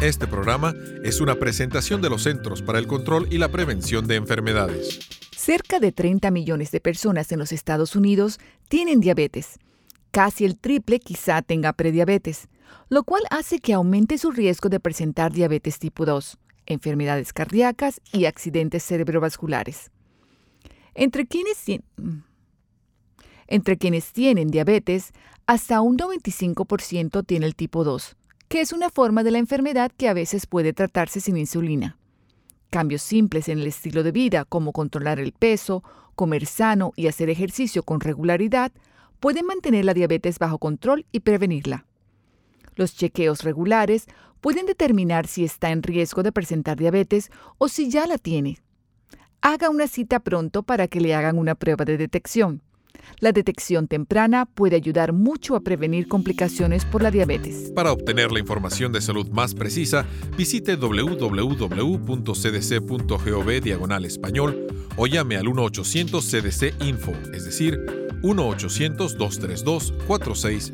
Este programa es una presentación de los Centros para el Control y la Prevención de Enfermedades. Cerca de 30 millones de personas en los Estados Unidos tienen diabetes. Casi el triple quizá tenga prediabetes, lo cual hace que aumente su riesgo de presentar diabetes tipo 2, enfermedades cardíacas y accidentes cerebrovasculares. Entre quienes, entre quienes tienen diabetes, hasta un 95% tiene el tipo 2, que es una forma de la enfermedad que a veces puede tratarse sin insulina. Cambios simples en el estilo de vida, como controlar el peso, comer sano y hacer ejercicio con regularidad, pueden mantener la diabetes bajo control y prevenirla. Los chequeos regulares pueden determinar si está en riesgo de presentar diabetes o si ya la tiene. Haga una cita pronto para que le hagan una prueba de detección. La detección temprana puede ayudar mucho a prevenir complicaciones por la diabetes. Para obtener la información de salud más precisa, visite www.cdc.gov diagonal español o llame al 1-800-CDC Info, es decir, 1-800-232-4630.